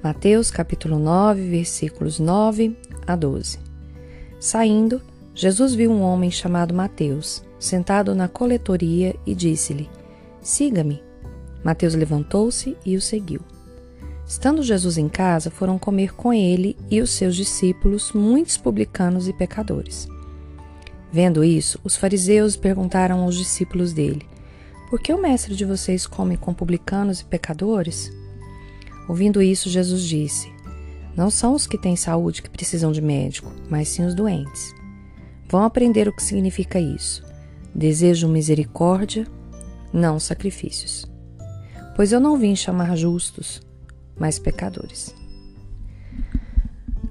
Mateus capítulo 9, versículos 9 a 12. Saindo, Jesus viu um homem chamado Mateus, sentado na coletoria e disse-lhe: Siga-me. Mateus levantou-se e o seguiu. Estando Jesus em casa, foram comer com ele e os seus discípulos muitos publicanos e pecadores. Vendo isso, os fariseus perguntaram aos discípulos dele: Por que o mestre de vocês come com publicanos e pecadores? Ouvindo isso, Jesus disse: Não são os que têm saúde que precisam de médico, mas sim os doentes. Vão aprender o que significa isso. Desejo misericórdia, não sacrifícios. Pois eu não vim chamar justos, mas pecadores.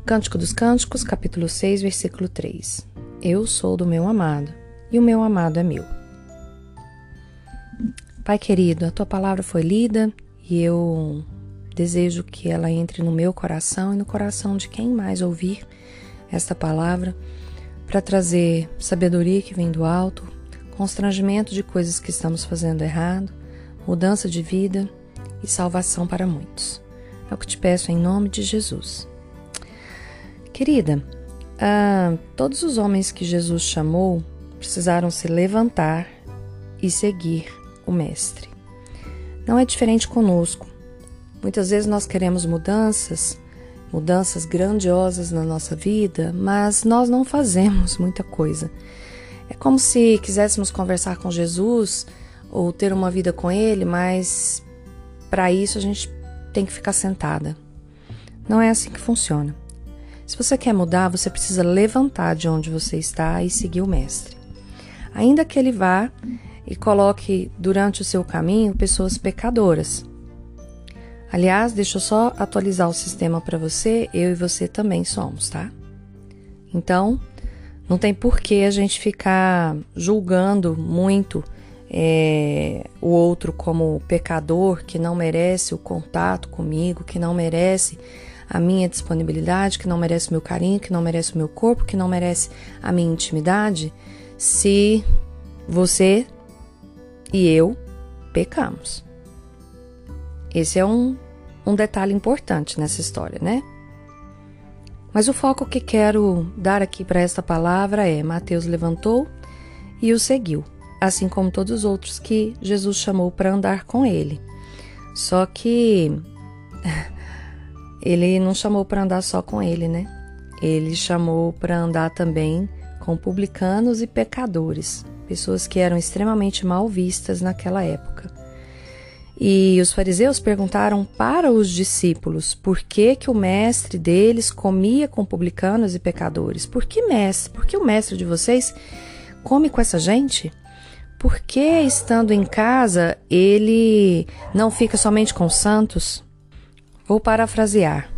Cântico dos Cânticos, capítulo 6, versículo 3. Eu sou do meu amado, e o meu amado é meu. Pai querido, a tua palavra foi lida e eu desejo que ela entre no meu coração e no coração de quem mais ouvir esta palavra para trazer sabedoria que vem do alto, constrangimento de coisas que estamos fazendo errado, mudança de vida e salvação para muitos. É o que te peço em nome de Jesus. Querida, ah, todos os homens que Jesus chamou precisaram se levantar e seguir o Mestre. Não é diferente conosco. Muitas vezes nós queremos mudanças, mudanças grandiosas na nossa vida, mas nós não fazemos muita coisa. É como se quiséssemos conversar com Jesus ou ter uma vida com Ele, mas para isso a gente tem que ficar sentada. Não é assim que funciona. Se você quer mudar, você precisa levantar de onde você está e seguir o Mestre. Ainda que ele vá e coloque durante o seu caminho pessoas pecadoras. Aliás, deixa eu só atualizar o sistema para você, eu e você também somos, tá? Então, não tem por que a gente ficar julgando muito é, o outro como pecador que não merece o contato comigo, que não merece a minha disponibilidade, que não merece o meu carinho, que não merece o meu corpo, que não merece a minha intimidade, se você e eu pecamos. Esse é um, um detalhe importante nessa história, né? Mas o foco que quero dar aqui para esta palavra é: Mateus levantou e o seguiu, assim como todos os outros que Jesus chamou para andar com ele. Só que ele não chamou para andar só com ele, né? Ele chamou para andar também com publicanos e pecadores, pessoas que eram extremamente mal vistas naquela época. E os fariseus perguntaram para os discípulos por que, que o mestre deles comia com publicanos e pecadores. Por que mestre? Por que o mestre de vocês come com essa gente? Por que, estando em casa, ele não fica somente com santos? Vou parafrasear.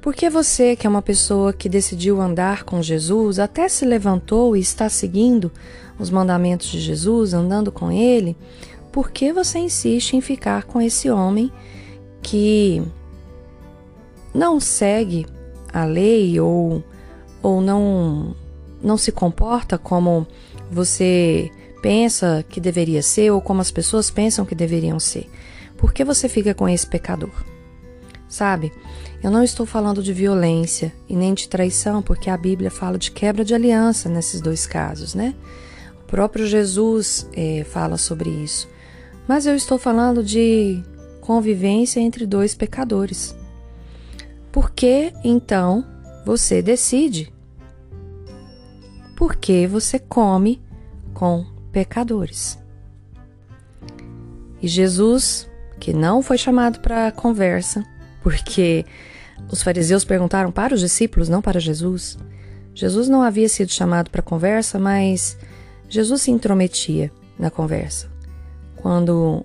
Por que você, que é uma pessoa que decidiu andar com Jesus, até se levantou e está seguindo os mandamentos de Jesus, andando com ele, por que você insiste em ficar com esse homem que não segue a lei ou, ou não, não se comporta como você pensa que deveria ser ou como as pessoas pensam que deveriam ser? Por que você fica com esse pecador? Sabe, eu não estou falando de violência e nem de traição, porque a Bíblia fala de quebra de aliança nesses dois casos, né? O próprio Jesus é, fala sobre isso. Mas eu estou falando de convivência entre dois pecadores. Por que então você decide? Porque você come com pecadores. E Jesus, que não foi chamado para conversa, porque os fariseus perguntaram para os discípulos, não para Jesus. Jesus não havia sido chamado para conversa, mas Jesus se intrometia na conversa quando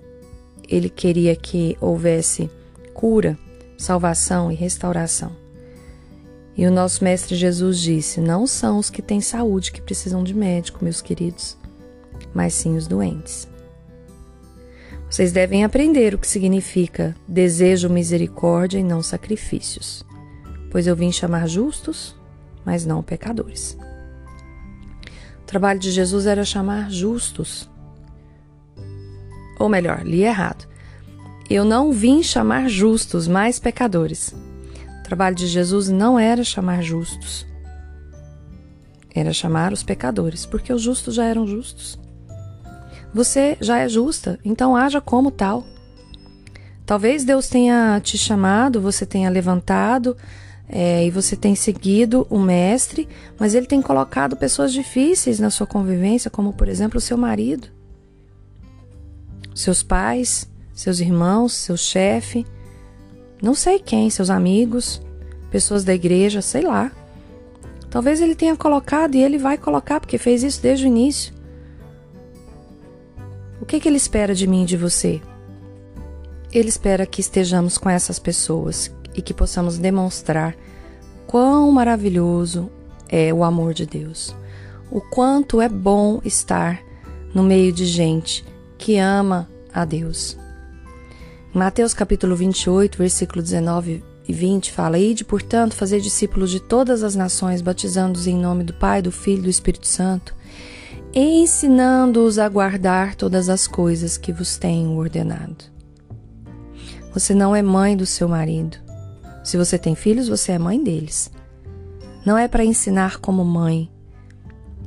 ele queria que houvesse cura, salvação e restauração. E o nosso Mestre Jesus disse: Não são os que têm saúde que precisam de médico, meus queridos, mas sim os doentes. Vocês devem aprender o que significa desejo misericórdia e não sacrifícios, pois eu vim chamar justos, mas não pecadores. O trabalho de Jesus era chamar justos, ou melhor, li errado. Eu não vim chamar justos, mas pecadores. O trabalho de Jesus não era chamar justos, era chamar os pecadores, porque os justos já eram justos. Você já é justa, então haja como tal. Talvez Deus tenha te chamado, você tenha levantado é, e você tem seguido o Mestre, mas ele tem colocado pessoas difíceis na sua convivência, como por exemplo o seu marido, seus pais, seus irmãos, seu chefe, não sei quem, seus amigos, pessoas da igreja, sei lá. Talvez ele tenha colocado e ele vai colocar, porque fez isso desde o início. O que, que ele espera de mim e de você? Ele espera que estejamos com essas pessoas e que possamos demonstrar quão maravilhoso é o amor de Deus, o quanto é bom estar no meio de gente que ama a Deus. Mateus capítulo 28, versículo 19 e 20 fala: Ide, portanto, fazer discípulos de todas as nações, batizando-os em nome do Pai, do Filho e do Espírito Santo, ensinando-os a guardar todas as coisas que vos tenho ordenado. Você não é mãe do seu marido. Se você tem filhos, você é mãe deles. Não é para ensinar como mãe,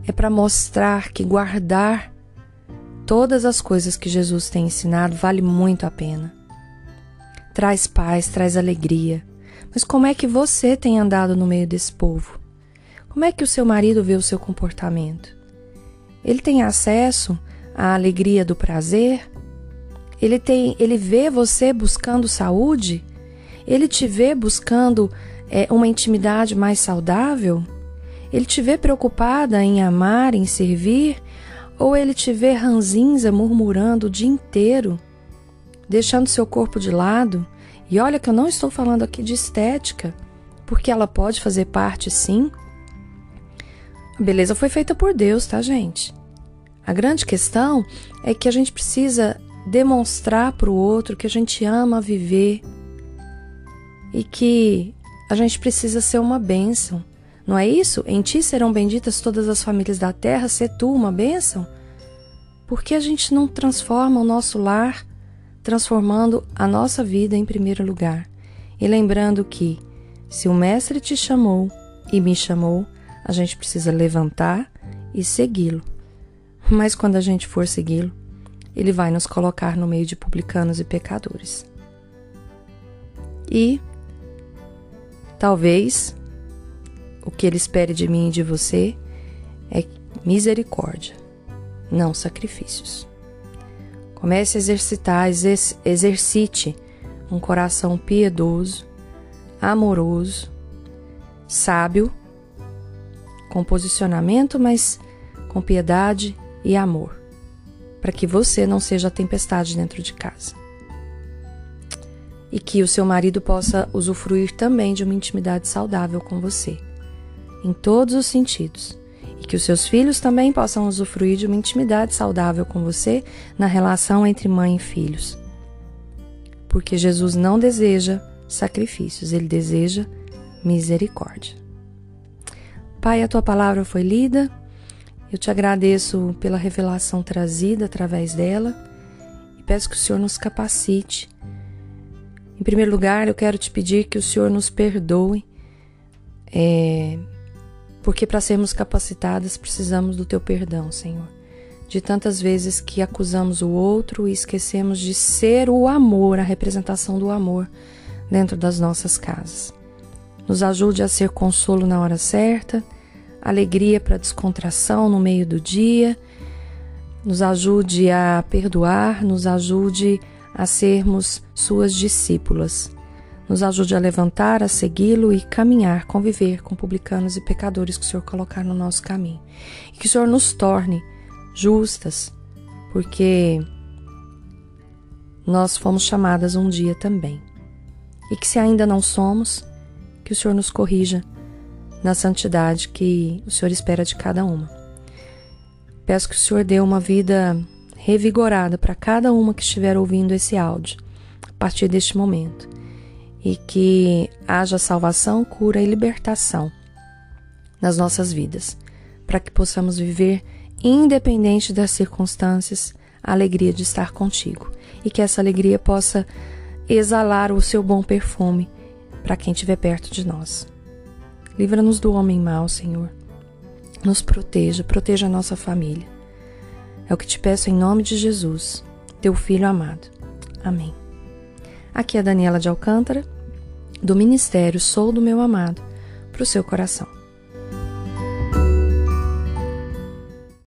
é para mostrar que guardar todas as coisas que Jesus tem ensinado vale muito a pena traz paz, traz alegria. Mas como é que você tem andado no meio desse povo? Como é que o seu marido vê o seu comportamento? Ele tem acesso à alegria do prazer? Ele tem, ele vê você buscando saúde? Ele te vê buscando é, uma intimidade mais saudável? Ele te vê preocupada em amar, em servir? Ou ele te vê ranzinza murmurando o dia inteiro? deixando seu corpo de lado. E olha que eu não estou falando aqui de estética, porque ela pode fazer parte sim. A beleza foi feita por Deus, tá, gente? A grande questão é que a gente precisa demonstrar para o outro que a gente ama viver e que a gente precisa ser uma bênção. Não é isso? Em ti serão benditas todas as famílias da terra, ser tu uma bênção? Por que a gente não transforma o nosso lar transformando a nossa vida em primeiro lugar e lembrando que, se o Mestre te chamou e me chamou, a gente precisa levantar e segui-lo. Mas quando a gente for segui-lo, ele vai nos colocar no meio de publicanos e pecadores. E talvez o que ele espere de mim e de você é misericórdia, não sacrifícios. Comece a exercitar, exercite um coração piedoso, amoroso, sábio, com posicionamento, mas com piedade e amor, para que você não seja a tempestade dentro de casa. E que o seu marido possa usufruir também de uma intimidade saudável com você, em todos os sentidos e que os seus filhos também possam usufruir de uma intimidade saudável com você na relação entre mãe e filhos. Porque Jesus não deseja sacrifícios, ele deseja misericórdia. Pai, a tua palavra foi lida, eu te agradeço pela revelação trazida através dela e peço que o Senhor nos capacite. Em primeiro lugar, eu quero te pedir que o Senhor nos perdoe. É, porque para sermos capacitadas precisamos do teu perdão, Senhor. De tantas vezes que acusamos o outro e esquecemos de ser o amor, a representação do amor dentro das nossas casas. Nos ajude a ser consolo na hora certa, alegria para descontração no meio do dia, nos ajude a perdoar, nos ajude a sermos suas discípulas. Nos ajude a levantar, a segui-lo e caminhar, conviver com publicanos e pecadores que o Senhor colocar no nosso caminho. E que o Senhor nos torne justas, porque nós fomos chamadas um dia também. E que se ainda não somos, que o Senhor nos corrija na santidade que o Senhor espera de cada uma. Peço que o Senhor dê uma vida revigorada para cada uma que estiver ouvindo esse áudio a partir deste momento e que haja salvação, cura e libertação nas nossas vidas, para que possamos viver independente das circunstâncias, a alegria de estar contigo e que essa alegria possa exalar o seu bom perfume para quem estiver perto de nós. Livra-nos do homem mau, Senhor. Nos proteja, proteja a nossa família. É o que te peço em nome de Jesus, teu filho amado. Amém. Aqui é Daniela de Alcântara, do Ministério Sou do Meu Amado, para o seu coração.